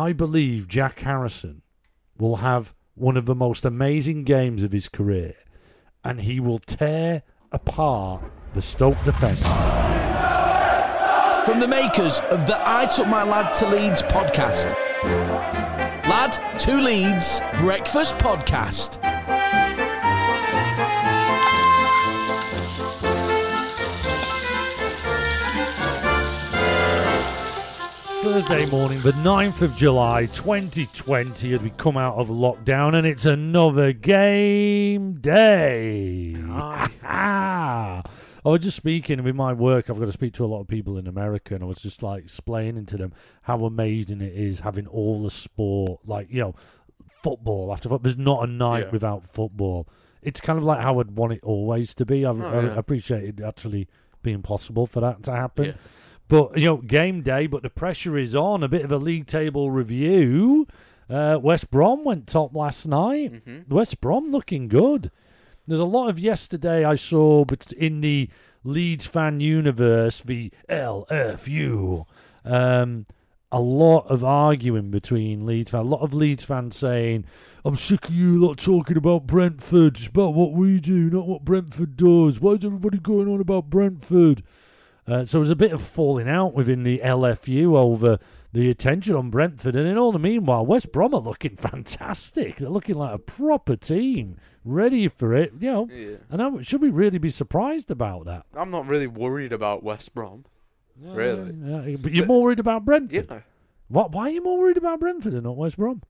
I believe Jack Harrison will have one of the most amazing games of his career, and he will tear apart the Stoke defence. From the makers of the I Took My Lad to Leeds podcast. Lad to Leeds Breakfast Podcast. Thursday morning, the 9th of July 2020, as we come out of lockdown, and it's another game day. I was just speaking with my work. I've got to speak to a lot of people in America, and I was just like explaining to them how amazing it is having all the sport, like, you know, football after football. There's not a night Yeah. without football. It's kind of like how I'd want it always to be. Oh, I, Oh, I yeah. appreciate it actually being possible for that to happen. Yeah. But you know, game day. But the pressure is on. A bit of a league table review. Uh, West Brom went top last night. Mhm. West Brom looking good. There's a lot of yesterday I saw, but in the Leeds fan universe, the LFU, um, a lot of arguing between Leeds fans. A lot of Leeds fans saying, "I'm sick of you lot talking about Brentford. It's about what we do, not what Brentford does. Why is everybody going on about Brentford?" Uh, so was a bit of falling out within the LFU over the attention on Brentford, and in all the meanwhile, West Brom are looking fantastic. They're looking like a proper team, ready for it. You know, Yeah. and I, should we really be surprised about that? I'm not really worried about West Brom. Really? Yeah, but you're But- more worried about Brentford. Yeah. What? Why are you more worried about Brentford and not West Brom?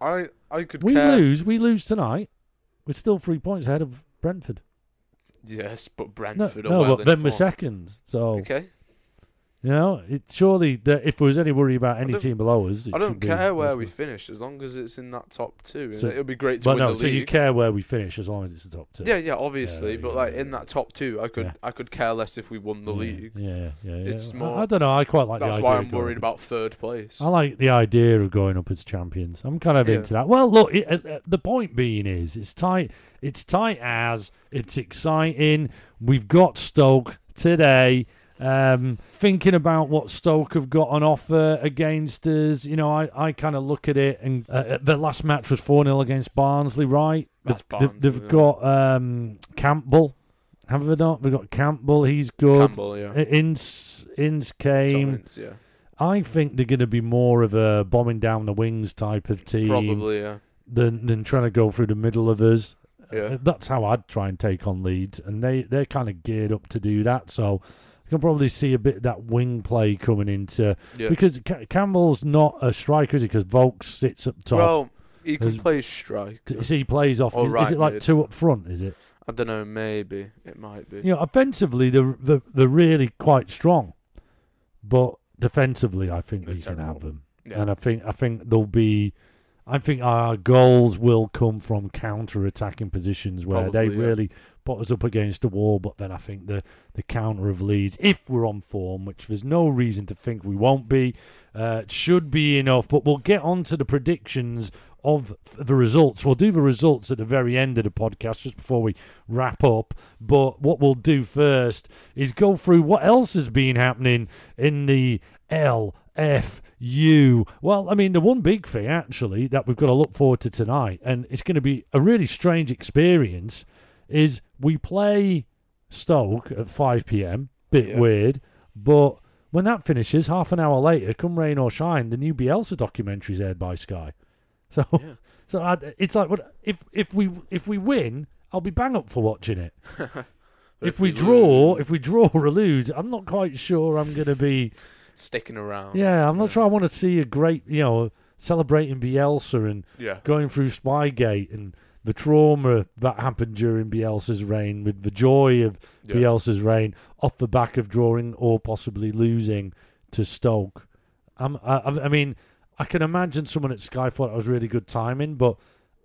I I could We care. lose. We lose tonight. We're still three points ahead of Brentford. Yes, but No, Brentford are no well but then we're second. So Okay. You know, it, surely that if there was any worry about any team below us, I don't should be care where we finish as long as it's in that top two. So- it'll be great to But win no, the so you care where we finish as long as it's the top two. yeah, yeah, obviously, Yeah, but yeah, like yeah, in that top two, I could. I could care less if we won the league. Yeah, yeah, yeah. It's I- more- I, don't know. I quite like that. That's the idea. why I'm worried up. about third place. I like the idea of going up as champions. I'm kind of into that. Well, look, it, uh, uh, the point being is it's tight. It's tight as it's exciting. We've got Stoke today. Um, thinking about what Stoke have got on offer against us, you know, I, I kind of look at it, and uh, the last match was 4 0 against Barnsley, right? That's they've, they've- they've Barnsley, got um, Campbell. Have they not? They've got Campbell, he's good. Campbell, yeah. Uh, Ince, Ince came. Giants, yeah. I think they're going to be more of a bombing down the wings type of team Probably, yeah. than than trying to go through the middle of us. Yeah. Uh, that's how I'd try and take on Leeds, and they they're kind of geared up to do that. So you can probably see a bit of that wing play coming into Yeah. because Ca- Campbell's not a striker, is he? Because Vokes sits up top. Well, he can play strike. T- so he plays off. or Is, is it like mid. two up front? Is it? I don't know. Maybe it might be. You know, offensively they're they're, they're really quite strong, but defensively I think They're we can have them. Yeah. and I think I think there'll be, I think our goals will come from counter-attacking positions where they yeah. really put us up against the wall. But then I think the the counter of Leeds, if we're on form, which there's no reason to think we won't be, uh, should be enough. But we'll get on to the predictions of the results. We'll do the results at the very end of the podcast, just before we wrap up. But what we'll do first is go through what else has been happening in the LFU. Well, I mean, the one big thing actually that we've got to look forward to tonight, and it's going to be a really strange experience, is we play Stoke at 5 p.m. Bit Yeah. weird, but when that finishes, half an hour later, come rain or shine, the new Bielsa documentary is aired by Sky. So, Yeah. so I, it's like, what if if we if we win, I'll be bang up for watching it. But if, we, draw, lose, if we draw or lose, I'm not quite sure I'm going to be. Sticking around. Yeah, I'm not Yeah. sure I want to see a great, you know, celebrating Bielsa and Yeah. going through Spygate and the trauma that happened during Bielsa's reign with the joy of yeah. Bielsa's reign off the back of drawing or possibly losing to Stoke. I, I I mean, I can imagine someone at Sky thought it was really good timing, but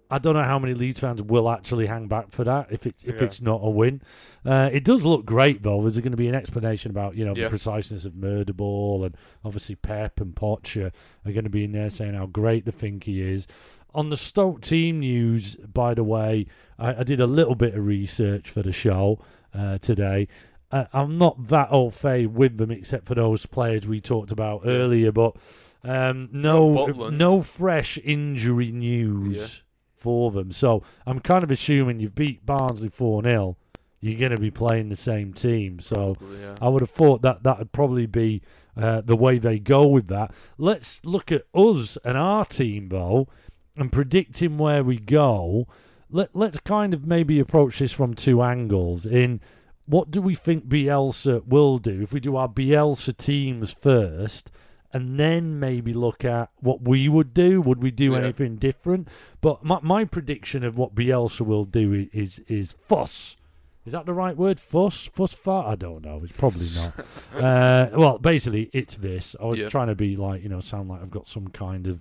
I don't know how many Leeds fans will actually hang back for that if it's if Yeah. it's not a win. Uh, it does look great though. There's going to be an explanation about you know the preciseness of murder ball and obviously Pep and Poch are, are going to be in there saying how great they think he is. On the Stoke team news, by the way, I, I did a little bit of research for the show uh, today. Uh, I'm not that au fait with them, except for those players we talked about earlier. But Um, no, no fresh injury news Yeah. For them. So I'm kind of assuming you've beat Barnsley four 0 You're going to be playing the same team. So Probably, yeah. I would have thought that that would probably be uh, the way they go with that. Let's look at us and our team though, and predicting where we go. Let Let's kind of maybe approach this from two angles. In what do we think Bielsa will do if we do our Bielsa teams first? And then maybe look at what we would do. Would we do Yeah. anything different? But my, my prediction of what Bielsa will do is is fuss. Is that the right word? Fuss? Fuss fart? I don't know. It's probably not. uh, well, basically, it's this. I was Yeah. trying to be like, you know, sound like I've got some kind of,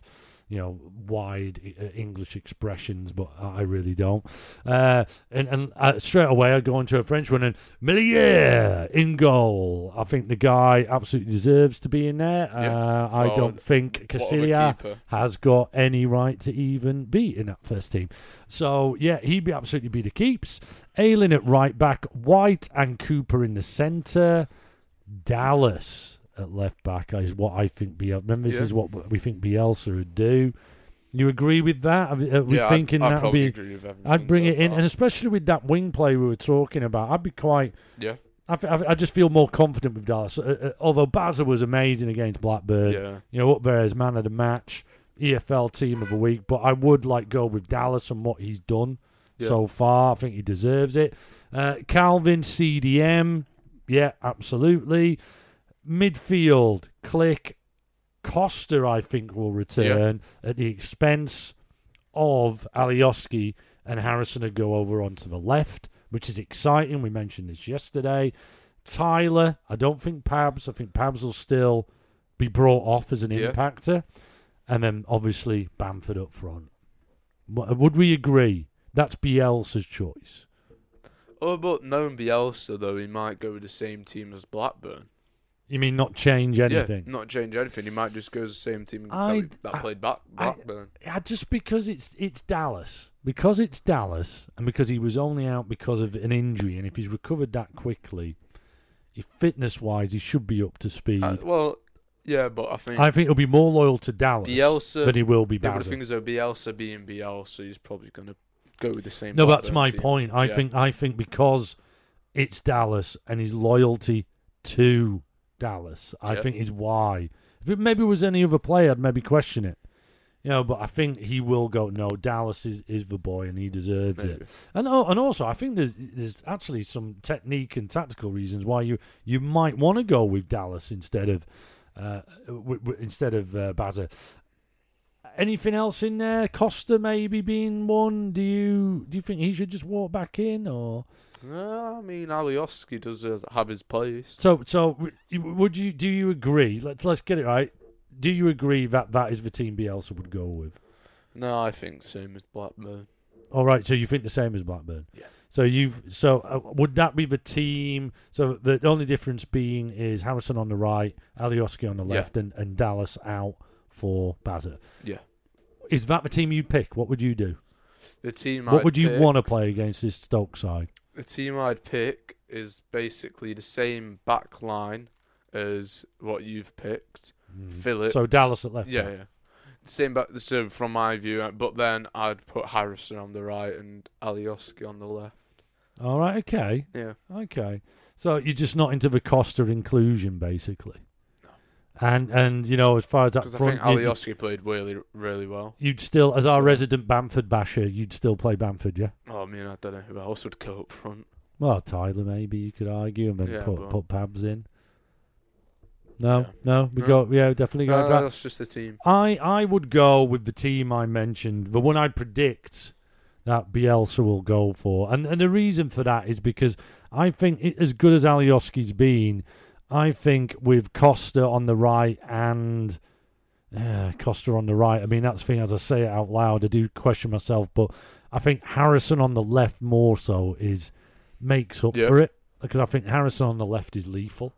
you know, wide uh, English expressions, but I really don't. Uh, and and uh, straight away, I go into a French one and Meslier in goal. I think the guy absolutely deserves to be in there. Yeah. Uh, I Well, don't think Casilla has got any right to even be in that first team. So yeah, he'd be absolutely be the keeps. Ayling at right back, White and Cooper in the centre, Dallas at left back is what I think. Bielsa. Remember, this Yeah. is what we think Bielsa would do. You agree with that? Are we- yeah, thinking I'd, I'd that'd be? agree with everything I'd bring so it in, far. and especially with that wing play we were talking about, I'd be quite. yeah, I just feel more confident with Dallas. Uh, uh, although Baza was amazing against Blackburn, yeah, you know, up there as man of the match, EFL team of the week. But I would like go with Dallas and what he's done Yeah. so far. I think he deserves it. Uh, Kalvin CDM, yeah, absolutely. Midfield, Klich, Costa, I think will return at the expense of Alioski and Harrison to go over onto the left, which is exciting. We mentioned this yesterday. Tyler, I don't think Pabs. I think Pabs will still be brought off as an Yeah. impactor, and then obviously Bamford up front. Would we agree? That's Bielsa's choice. Oh, but knowing Bielsa though, he might go with the same team as Blackburn. You mean not change anything? Yeah, not change anything. He might just go to the same team I- that, that I- played back I- Blackburn. Yeah, just because it's it's Dallas, because it's Dallas, and because he was only out because of an injury, and if he's recovered that quickly, if fitness wise, he should be up to speed. Uh, well, yeah, but I think I think he'll be more loyal to Dallas Bielsa- than he will be yeah, but the thing is though, Bielsa being Bielsa, he's probably going to go with the same. No, that's my team. point. I Yeah. think I think because it's Dallas and his loyalty to Dallas, I Yeah. think is why. If it maybe was any other player, I'd maybe question it. You know, but I think he will go. No, Dallas is, is the boy, and he deserves it. And oh, and also, I think there's there's actually some technique and tactical reasons why you you might want to go with Dallas instead of uh, w- w- instead of uh, Bazza. Anything else in there? Costa maybe being one. Do you do you think he should just walk back in or No, I mean Alioski does uh, have his place. so so? Would you do you agree? Let's let's get it right. Do you agree that that is the team Bielsa would go with? No, I think same as Blackburn. All right, so you think the same as Blackburn? Yeah. So you've so uh, would that be the team? So the only difference being is Harrison on the right, Alioski on the Yeah. left, and, and Dallas out for Bazza. Yeah. Is that the team you'd pick? What would you do? The team. what I'd would you pick- want to play against this Stoke side? The team I'd pick is basically the same back line as what you've picked. Phillips. So Dallas at left. Yeah, yeah. Same back. So from my view, uh, but then I'd put Harrison on the right and Alioski on the left. All right. Okay. Yeah. Okay. So you're just not into the Costa inclusion, basically. And and you know as far as that Because I front, think you- Alioski played really, really well. you'd still as our resident Bamford basher, you'd still play Bamford, yeah. Oh, I mean, I don't know who else would go up front. Well, Tyler, maybe you could argue, and then Yeah, put but- put Pabs in. No, Yeah. no, we No. go. Yeah, definitely go. No, draft. that's just the team. I I would go with the team I mentioned, the one I predict that Bielsa will go for, and and the reason for that is because I think it, as good as Alioski's been, I think with Costa on the right and. Uh, Costa on the right. I mean, that's the thing. As I say it out loud, I do question myself, but I think Harrison on the left more so is makes up Yeah. for it because I think Harrison on the left is lethal,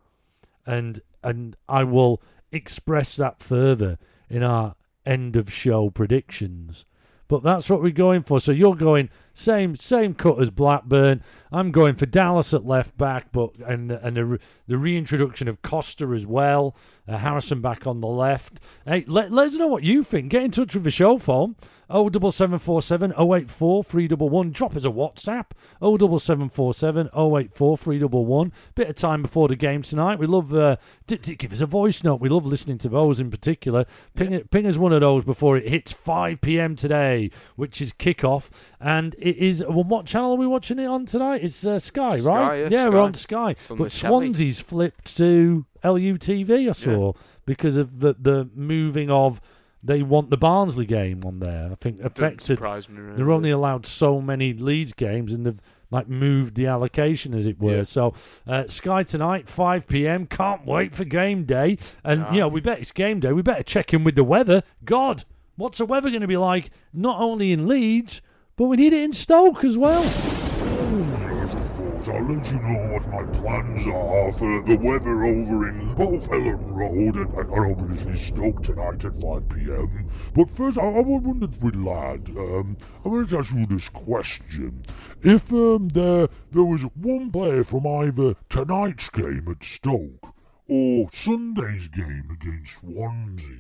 and and I will express that further in our end of show predictions. But that's what we're going for. So you're going same same cut as Blackburn. I'm going for Dallas at left back, but and and the, the reintroduction of Costa as well. Uh, Harrison back on the left. Hey, let, let us know what you think. Get in touch with the show phone. 07747 084 311. Drop us a WhatsApp. 07747 084 311. Bit of time before the game tonight. We love, uh, d- d- give us a voice note. We love listening to those in particular. Ping, it, ping us one of those before it hits 5 p.m. today, which is kickoff. And it is, well, what channel are we watching it on tonight? It's uh, Sky, Sky, right? yeah, we're on Sky. On but the telly. Swansea's flipped to LUTV, I saw, because of the, the moving of. They want the Barnsley game on there. I think affected surprise me. Really. they're only allowed so many Leeds games, and they've like moved the allocation, as it were. Yeah. So uh, Sky tonight, five p.m. Can't wait for game day, and Nah. you know we bet it's game day. We better check in with the weather. God, what's the weather going to be like? Not only in Leeds, but we need it in Stoke as well. Oh, yes, of course. I'll let you know what my plans are for the weather over in both Elland Road and, and, and Stoke tonight at 5 pm. But first, I, I wondered with lad, um, I wanted to ask you this question. If um, there, there was one player from either tonight's game at Stoke or Sunday's game against Swansea,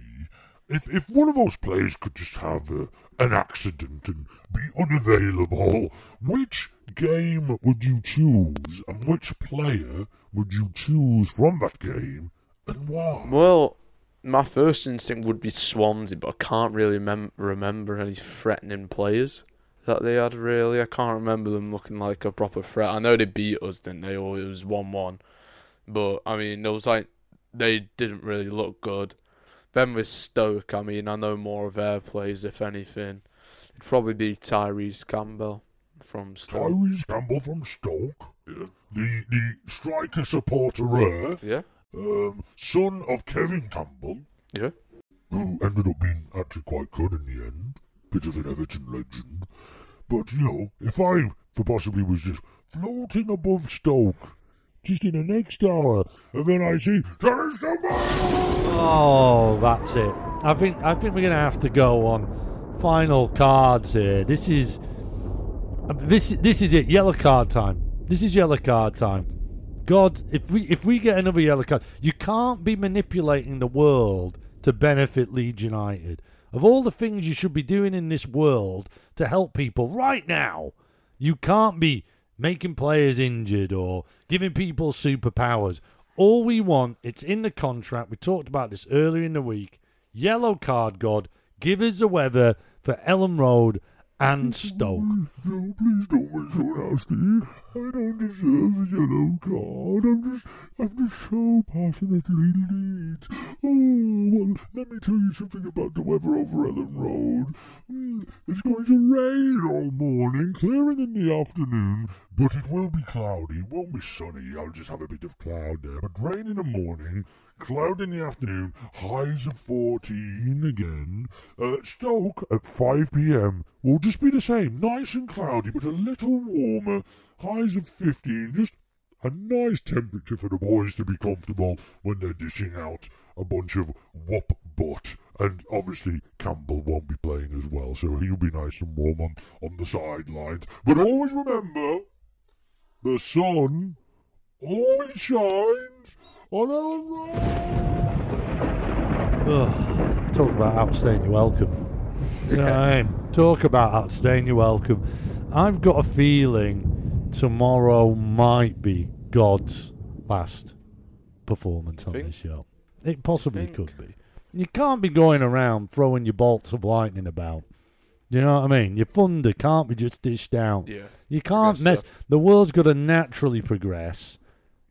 if if one of those players could just have uh, an accident and be unavailable, which game would you choose, and which player would you choose from that game, and why? Well, my first instinct would be Swansea, but I can't really mem- remember any threatening players that they had. Really, I can't remember them looking like a proper threat. I know they beat us, didn't they? Or it was one-one, but I mean, it was like they didn't really look good. Then with Stoke, I mean, I know more of their plays, if anything. It'd probably be Tyrese Campbell from Stoke. Tyrese Campbell from Stoke, Yeah. the the striker supporter, Yeah, um, son of Kevin Campbell, yeah. who ended up being actually quite good in the end, bit of an Everton legend. But you know, if I for possibly was just floating above Stoke, just in the next hour, and then I see. Oh, that's it. I think I think we're gonna have to go on final cards here. This is this this is it. Yellow card time. This is yellow card time. God, if we if we get another yellow card, you can't be manipulating the world to benefit Leeds United. Of all the things you should be doing in this world to help people right now, you can't be making players injured or giving people superpowers. All we want, it's in the contract. We talked about this earlier in the week. Yellow card, God, give us the weather for Elland Road and Stoke. No, please don't be so nasty. I don't deserve a yellow card. I'm just, I'm just so passionately Leeds. Oh, well, let me tell you something about the weather over Elland Road. Mm, it's going to rain all morning, clearing in the afternoon, but it will be cloudy. It won't be sunny. I'll just have a bit of cloud there, but rain in the morning. Cloud in the afternoon, highs of 14 again. Uh, Stoke at 5 pm will just be the same, nice and cloudy, but a little warmer. Highs of 15, just a nice temperature for the boys to be comfortable when they're dishing out a bunch of whop butt. And obviously, Campbell won't be playing as well, so he'll be nice and warm on, on the sidelines. But always remember, the sun always shines on Elland Road. Ugh, talk about outstaying your welcome. You know what I mean? Talk about outstaying your welcome. I've got a feeling tomorrow might be God's last performance on this show. It possibly could be. You can't be going around throwing your bolts of lightning about. You know what I mean? Your thunder can't be just dished out. Yeah. You can't mess. The world's got to naturally progress.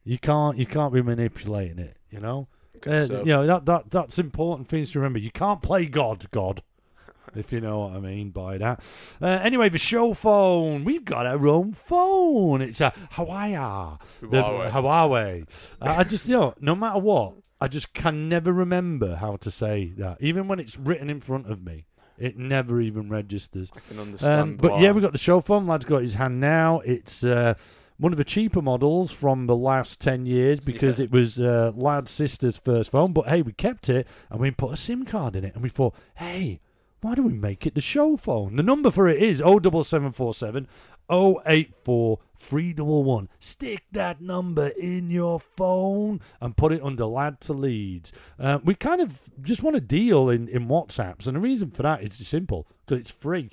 You can't. You can't be manipulating it. You know. Uh, so. You know that that that's important things to remember. You can't play God, God, if you know what I mean by that. Uh, anyway, the show phone. We've got our own phone. It's a Hawaii. The Huawei. Huawei. Uh, I just you know, no matter what, I just can never remember how to say that. Even when it's written in front of me, it never even registers. I can understand. Um, but why. yeah, we've got the show phone. Lad's got his hand now. It's uh, one of the cheaper models from the last 10 years because Yeah. it was uh, Lad's sister's first phone. But hey, we kept it and we put a SIM card in it. And we thought, hey, why do we make it the show phone? The number for it is 07747 084 311. Stick that number in your phone and put it under Lad to Leeds. Uh, we kind of just want to deal in, in WhatsApps, and the reason for that is simple because it's free.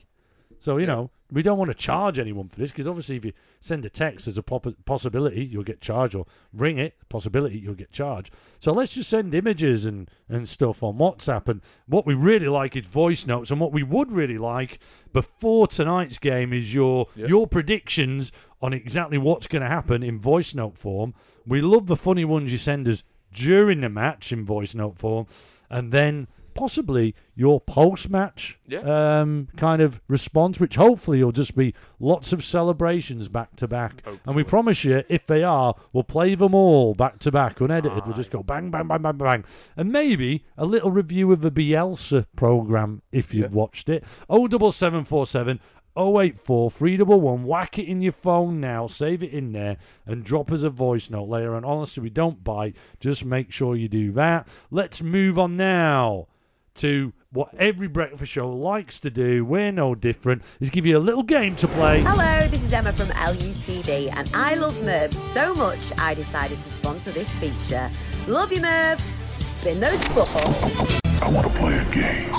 So, you know, we don't want to charge anyone for this because obviously, if you send a text, there's a possibility you'll get charged, or ring it, possibility you'll get charged. So let's just send images and, and stuff on WhatsApp. And what we really like is voice notes, and what we would really like before tonight's game is your Yeah. your predictions on exactly what's going to happen in voice note form. We love the funny ones you send us during the match in voice note form, and then possibly your post match Yeah. um, kind of response, which hopefully will just be lots of celebrations back to back. And we promise you, if they are, we'll play them all back to back, unedited. We'll just go bang, bang, bang, bang, bang. And maybe a little review of the Bielsa program if you've Yeah. watched it. 07747 084 311. Whack it in your phone now, save it in there, and drop us a voice note later. And honestly, we don't bite. Just make sure you do that. Let's move on now to what every breakfast show likes to do. We're no different. Is give you a little game to play. Hello, this is Emma from LUTV, and I love Merv so much I decided to sponsor this feature. Love you, Merv. Spin those buttons. I want to play a game.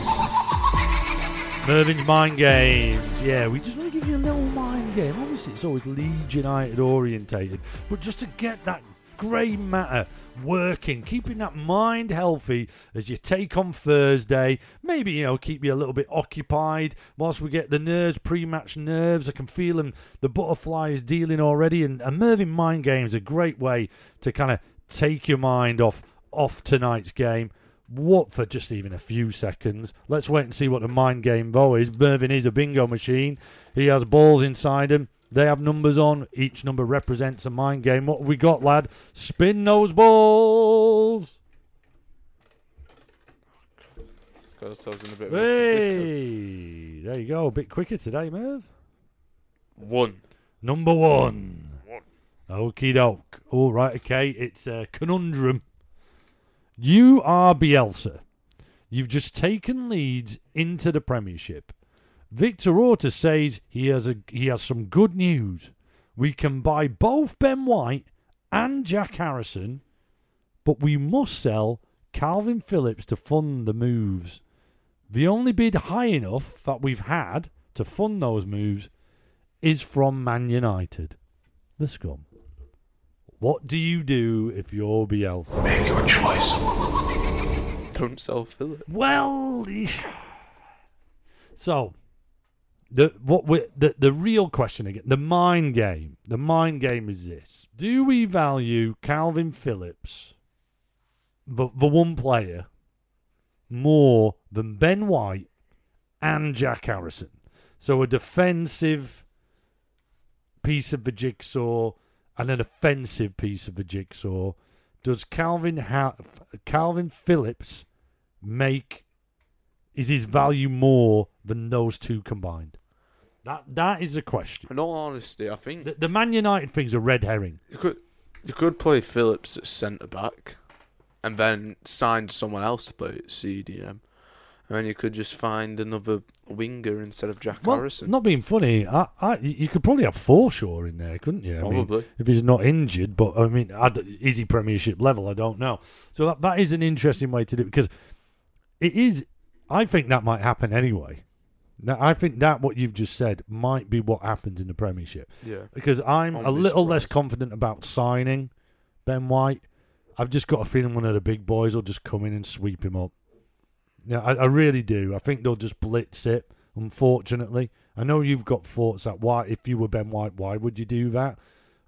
Mervin's mind games. Yeah, we just want to give you a little mind game. Obviously, it's always Leeds United orientated, but just to get that grey matter working, keeping that mind healthy as you take on Thursday. Maybe you know keep you a little bit occupied whilst we get the nerves, pre-match nerves. I can feel them. The butterfly is dealing already, and a Mervin mind game is a great way to kind of take your mind off off tonight's game. What for just even a few seconds? Let's wait and see what the mind game Bo is. Mervin is a bingo machine. He has balls inside him. They have numbers on. Each number represents a mind game. What have we got, lad? Spin those balls. Got ourselves in a bit of a. Hey, there you go. A bit quicker today, Merv. One. Number one. one. Okie doke. All right, okay. It's a conundrum. You are Bielsa. You've just taken Leeds into the Premiership. Victor Orta says he has a he has some good news. We can buy both Ben White and Jack Harrison, but we must sell Kalvin Phillips to fund the moves. The only bid high enough that we've had to fund those moves is from Man United. The scum. What do you do if you're Bielsa? Make your choice. Don't sell Philip. Well, so the what we, the the real question again, the mind game. The mind game is this: Do we value Kalvin Phillips, the the one player, more than Ben White and Jack Harrison? So a defensive piece of the jigsaw and an offensive piece of the jigsaw. Does Kalvin ha- Kalvin Phillips make is his value more than those two combined? That that is the question. In all honesty, I think The, the Man United thing's a red herring. you could you could play Phillips at centre back, and then sign someone else to play at CDM, and then you could just find another winger instead of Jack Well, Harrison. not being funny, I, I, you could probably have Forshaw in there, couldn't you? I mean, Probably. if he's not injured. But I mean, I d- is he Premiership level? I don't know. So that, that is an interesting way to do it because it is. I think that might happen anyway. Now, I think that what you've just said might be what happens in the Premiership yeah. because I'm a be little less surprised. confident about signing Ben White. I've just got a feeling one of the big boys will just come in and sweep him up. Yeah, I, I really do. I think they'll just blitz it. Unfortunately, I know you've got thoughts that why, if you were Ben White, why would you do that?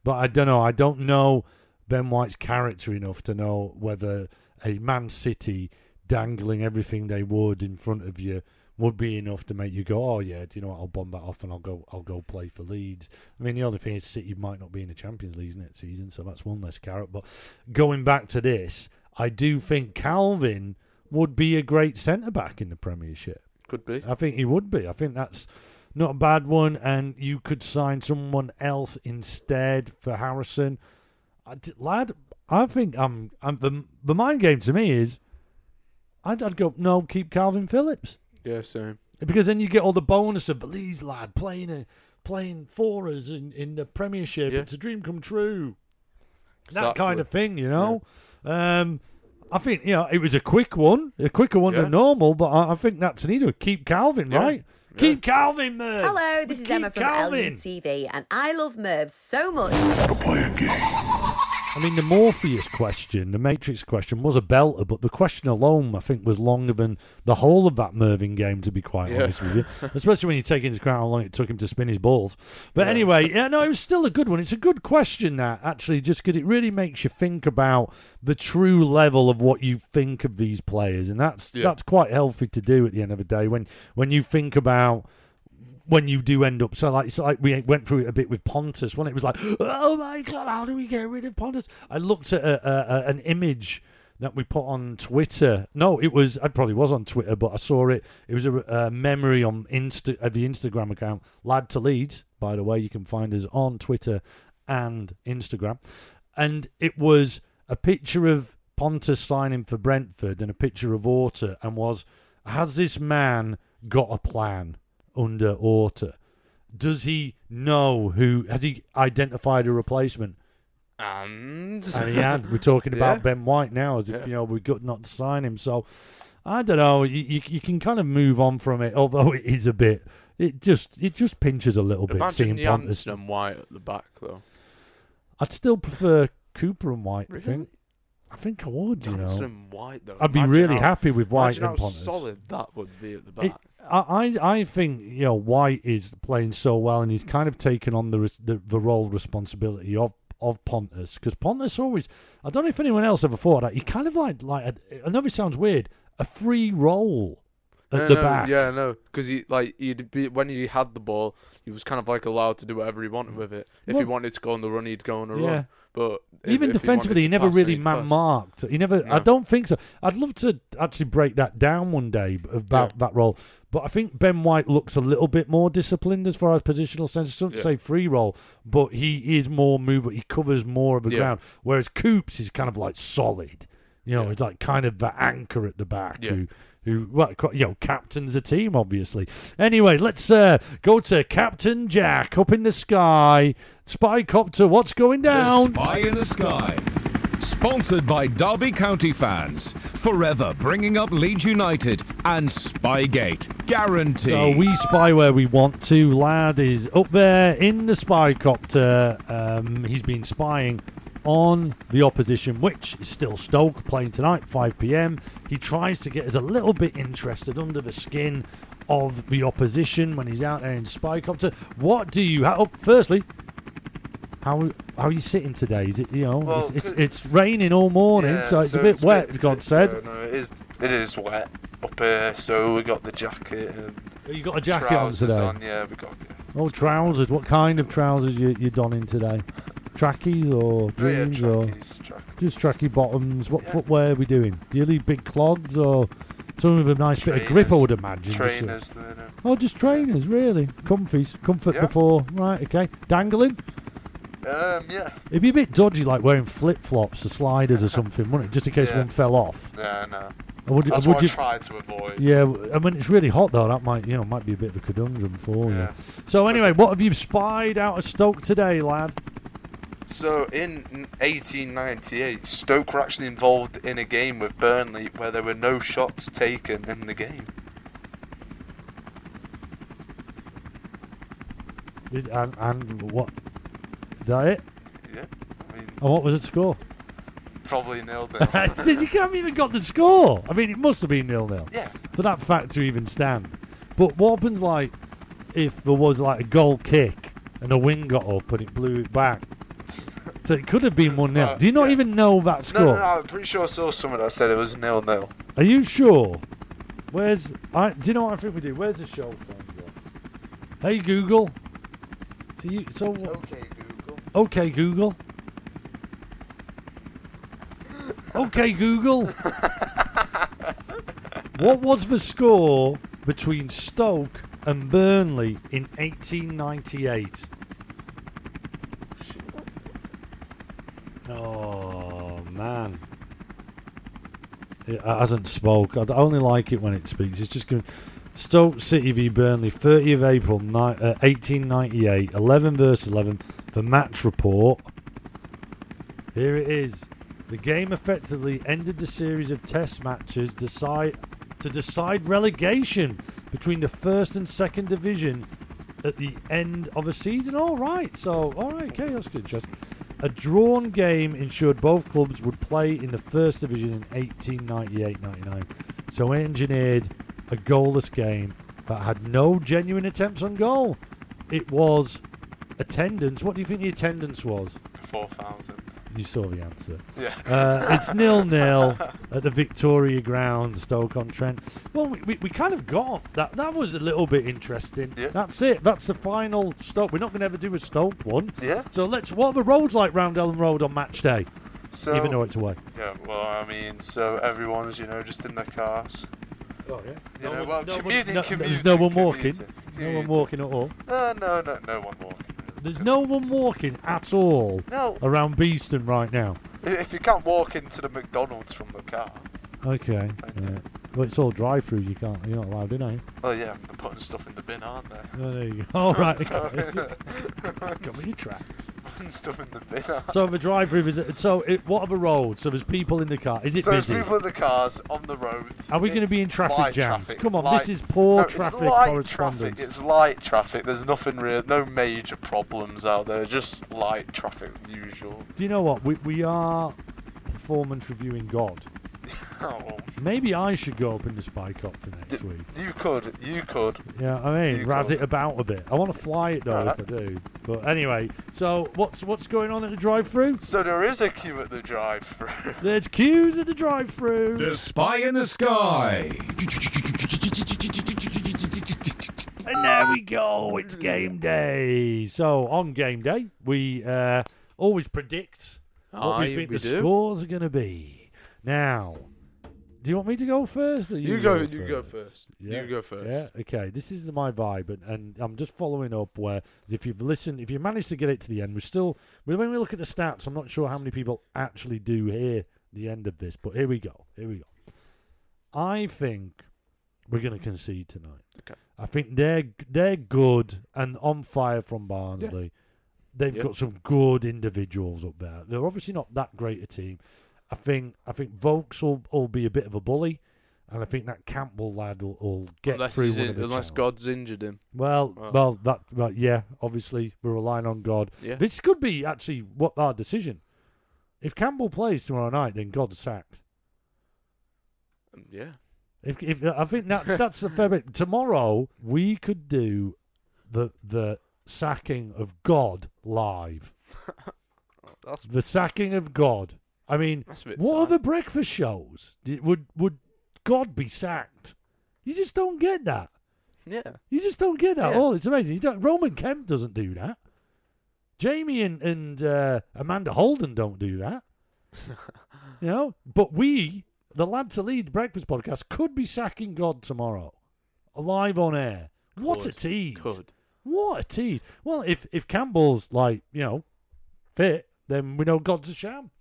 But I don't know. I don't know Ben White's character enough to know whether a Man City dangling everything they would in front of you would be enough to make you go, oh yeah, do you know what? I'll bomb that off and I'll go, I'll go play for Leeds. I mean, the only thing is City might not be in the Champions League next season, so that's one less carrot. But going back to this, I do think Kalvin would be a great centre back in the Premiership. Could be. I think he would be. I think that's not a bad one, and you could sign someone else instead for Harrison. I lad, I think I'm. I'm the the mind game to me is, I'd, I'd go no, keep Kalvin Phillips. Yeah, same. because then you get all the bonus of the Leeds lad playing a, playing for us in, in the Premiership. Yeah. It's a dream come true. That kind of thing, you know. Um, I think you know it was a quick one, a quicker one Yeah. than normal, but I, I think that's needed. Keep Kalvin, Yeah. right? Keep Kalvin, man. Hello, this is Emma from Kalvin. LUTV, and I love Merv so much. I mean, the Morpheus question, the Matrix question, was a belter, but the question alone, I think, was longer than the whole of that Mervyn game. To be quite Yeah. honest with you, especially when you take into account how long it took him to spin his balls. But Yeah. anyway, yeah, no, it was still a good one. It's a good question that actually, just because it really makes you think about the true level of what you think of these players, and that's Yeah. that's quite healthy to do at the end of the day when when you think about when you do end up so like it's like we went through it a bit with Pontus when it? Was like oh my god how do we get rid of Pontus? I looked at a, a, an image that we put on Twitter. No it was I probably was on Twitter but I saw it. It was a, a memory on Insta of the Instagram account lad to lead by the way you can find us on Twitter and Instagram. And it was a picture of Pontus signing for Brentford and a picture of Orta and was has this man got a plan under Orta? Does he know who has he identified a replacement? And And he had. We're talking about Yeah. Ben White now, as if Yeah. you know we got not to sign him. So I don't know. You, you you can kind of move on from it, although it is a bit. It just it just pinches a little bit imagine seeing Pontus. Jansson and White at the back though. I'd still prefer Cooper and White. I think. I think I would. You Jansson know, and White though. I'd be Imagine really how- happy with White and how Pontus. solid that would be at the back. I, I I think you know White is playing so well, and he's kind of taken on the the, the role responsibility of of Pontus because Pontus always. I don't know if anyone else ever thought that he kind of like like I know it sounds weird, a free role at No, the no, back. Yeah, no, because he like he'd be when he had the ball, he was kind of like allowed to do whatever he wanted with it. If he wanted to go on the run, he'd go on a Yeah. run. But if- Even if defensively, he to never pass, really man marked. He never. I don't think so. I'd love to actually break that down one day about Yeah. that role. But I think Ben White looks a little bit more disciplined as far as positional sense. I shouldn't Yeah. say free role, but he is more mover. He covers more of the Yeah. ground. Whereas Coops is kind of like solid. You know, Yeah. it's like kind of the anchor at the back Yeah. who. Who, well, you know, captains a team, obviously. Anyway, let's uh, go to Captain Jack up in the sky. Spy copter, what's going down? The Spy in the Sky. Sponsored by Derby County fans. Forever bringing up Leeds United and Spygate. Guaranteed. So we spy where we want to. Lad is up there in the spycopter. Um, he's been spying on the opposition, which is still Stoke playing tonight, 5 p.m. He tries to get us a little bit interested under the skin of the opposition when he's out there in spycopter. What do you? How, oh, firstly, how how are you sitting today? Is it you know Well, it's, it's, it's raining all morning, Yeah, so it's a bit wet. God said. uh, no, it is. It is wet up here, so we got the jacket and you got a jacket on today. on. Yeah, we got. Oh, trousers. What kind of trousers you you donning today? Trackies or Oh, yeah, jeans or trackies, just tracky bottoms? What Yeah. footwear are we doing? Do you leave big clogs or some with a nice bit of grip? I would imagine. just, Trainers, then. uh, Oh, just trainers, really. Comfies, comfort Yeah. before. Right, okay. Dangling. Um, yeah, It'd be a bit dodgy, like wearing flip flops or sliders or something, wouldn't it? Just in case Yeah. one fell off. yeah, no. Would, That's would what you? I try to avoid. Yeah, I mean it's really hot though. That might, you know, might be a bit of a conundrum for you. Yeah. So anyway, what have you spied out of Stoke today, lad? So in 1898, Stoke were actually involved in a game with Burnley where there were no shots taken in the game. Did- And, and what? Is that it? Yeah, I mean, And what was the score? probably nil nil. Did you haven't even got the score? I mean, it must have been nil nil yeah, for that fact to even stand. But what happens like if there was like a goal kick and a wing got up and it blew it back? So it could have been one 0 Uh, Do you not yeah. even know that score? no, no, I'm pretty sure I saw someone that said it was nil nil. Are you sure? Where's I? Do you know what I think we do? Where's the show go? Hey Google. So you so Okay, Google. okay Google. Okay Google. what was the score between Stoke and Burnley in 1898? Oh man. It hasn't spoke. I only like it when it speaks. It's just going. Stoke City v Burnley, 30th of April, ni- uh, 1898, 11 versus 11. The match report. Here it is. The game effectively ended the series of test matches decide to decide relegation between the first and second division at the end of a season. All right, so all right, okay, that's good. A drawn game ensured both clubs would play in the first division in 1898-99. So engineered a goalless game that had no genuine attempts on goal. It was attendance. What do you think the attendance was? Four thousand. You saw the answer. Yeah. Uh, it's nil nil at the Victoria Ground, Stoke on Trent. Well, we, we, we kind of got that. That was a little bit interesting. Yeah. That's it. That's the final Stoke. We're not going to ever do a Stoke one. yeah. So let's. What are the roads like round Elland Road on match day? So even though it's away. yeah, well, I mean, so everyone's you know just in their cars. Oh yeah. You know, well, commuting, no, commuting, There's no one walking. commuting, No one walking at all. Uh, no, no, no one walking. There's no one walking at all No, around Beeston right now. if you can't walk into the McDonald's from the car, Okay. Yeah. Well, it's all drive-through. You can't. You're not allowed in, are you? oh yeah, they're putting stuff in the bin, aren't they? Oh, there you go. All right. So, Okay. Come with your tracks. putting stuff in the bin. aren't So the drive-through is so. It, what are the roads? So there's people in the car. Is it so there's people in the cars on the roads. Are we going to be in traffic light jams? traffic, Come on, light- this is poor no, it's traffic light. Traffic. It's light traffic. There's nothing real, no major problems out there. Just light traffic, usual. Do you know what? We we are performance reviewing God. Oh, Maybe I should go up in the spy copter next D- week. you could, you could. Yeah, I mean, You razz go. it about a bit. I want to fly it though Right. if I do. But anyway, so what's what's going on at the drive-through? So there is a queue at the drive-through. There's queues at the drive-through. The Spy in the Sky. And there we go. It's game day. So on game day, we uh, always predict what Aye, we think we the do. scores are going to be. Now, do you want me to go first? Or you, You go. You go first. Yeah. You go first. Yeah. Okay. This is my vibe, and, and I'm just following up. Where if you've listened, if you managed to get it to the end, we're still. When we look at the stats, I'm not sure how many people actually do hear the end of this, but here we go. Here we go. I think we're going to concede tonight. Okay. I think they're they're good and on fire from Barnsley. They've Yeah. got some good individuals up there. They're obviously not that great a team. I think I think Vokes will, will be a bit of a bully, and I think that Campbell lad will, will get unless through in- unless channels. God's injured him. Well, Well. well, that right, yeah. Obviously, we're relying on God. Yeah. This could be actually what our decision. If Campbell plays tomorrow night, then God's sacked. Um, yeah. If, if I think that's that's a fair bit. Tomorrow we could do the the sacking of God live. That's The sacking of God. I mean, that's a bit. what are the breakfast shows? Did, would would God be sacked? You just don't get that. Yeah. You just don't get that. Yeah. Oh, it's amazing. You don't, Roman Kemp doesn't do that. Jamie and and uh, Amanda Holden don't do that. you know, but we, the Lad to Lead Breakfast Podcast, could be sacking God tomorrow, live on air. What a Could. tease! Could. What a tease! Well, if if Campbell's like you know fit, then we know God's a sham.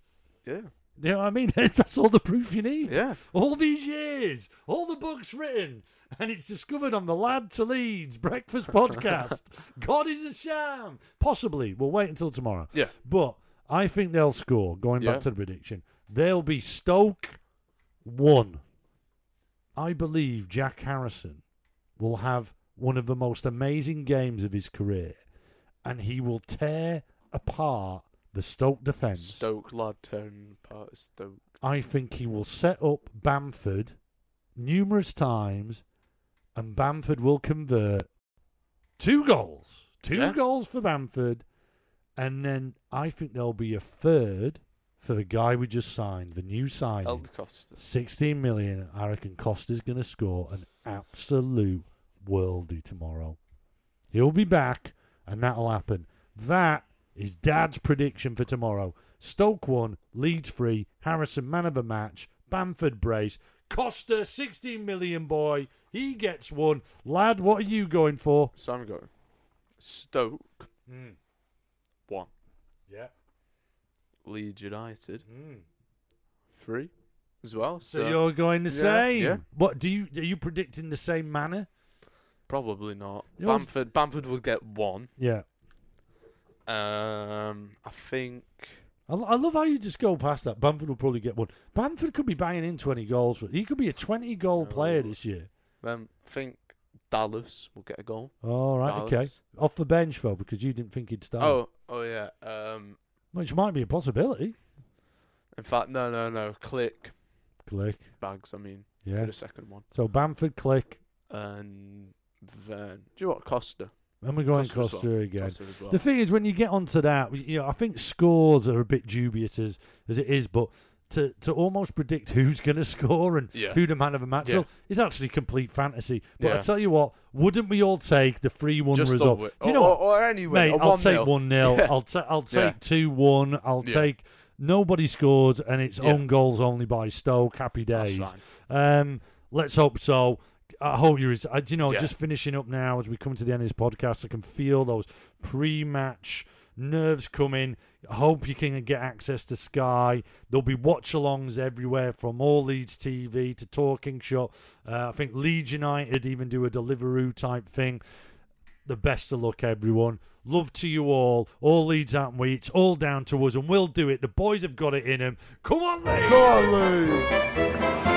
Yeah. You know what I mean? That's all the proof you need Yeah. all these years, all the books written, and it's discovered on the Lad to Leeds Breakfast Podcast. God is a sham. Possibly. We'll wait until tomorrow. Yeah. But I think they'll score. Going Yeah. back to the prediction, they'll be Stoke one. I believe Jack Harrison will have one of the most amazing games of his career, and he will tear apart the Stoke defence. Stoke lad tearing apart of Stoke. I think he will set up Bamford numerous times, and Bamford will convert two goals. Two Yeah. goals for Bamford, and then I think there'll be a third for the guy we just signed, the new signing. Eld Costa. 16 million. I reckon Costa's going to score an absolute worldie tomorrow. He'll be back, and that'll happen. That is Dad's prediction for tomorrow. Stoke 1, Leeds 3, Harrison man of the match, Bamford brace, Costa 16 million boy. He gets one. Lad, what are you going for? So I'm going Stoke hmm. one. Yeah. Leeds United hmm. three as well. So, So, you're going the yeah, same. yeah. What do you are you predicting the same manner? Probably not. Bamford Bamford would get one. Yeah. Um, I think. I, I love how you just go past that. Bamford will probably get one. Bamford could be banging in 20 goals. For, he could be a 20 goal player this year. Um, I think Dallas will get a goal. All right, okay. Dallas. Off the bench, though, because you didn't think he'd start. Oh, oh yeah. Um, Which might be a possibility. in fact, no, no, no. Klich Klich. bags. I mean, Yeah. for the second one. So Bamford, Klich, And then, do you what Costa? And we're going Costa Costa well. again. Costa well. The thing is, when you get onto that, you know, I think scores are a bit dubious as, as it is, but to, to almost predict who's going to score and Yeah. who the man of the match Yeah. will is actually complete fantasy. But I tell you what, wouldn't we all take the 3 1 result? Do you know or? Or, or anyway, Mate, I'll 1 take 1 0. Yeah. I'll, ta- I'll take 2 1. I'll take nobody scored and it's Yeah. own goals only by Stoke. Happy days. Um, let's hope so. I hope you're. I, you know, Yeah. just finishing up now as we come to the end of this podcast. I can feel those pre-match nerves coming. I hope you can get access to Sky. There'll be watch-alongs everywhere from All Leeds TV to Talking Shop. Uh, I think Leeds United even do a Deliveroo type thing. The best of luck, everyone. Love to you all. All Leeds, aren't we? It's all down to us, and we'll do it. The boys have got it in them. Come on, Leeds! Go on, Lou.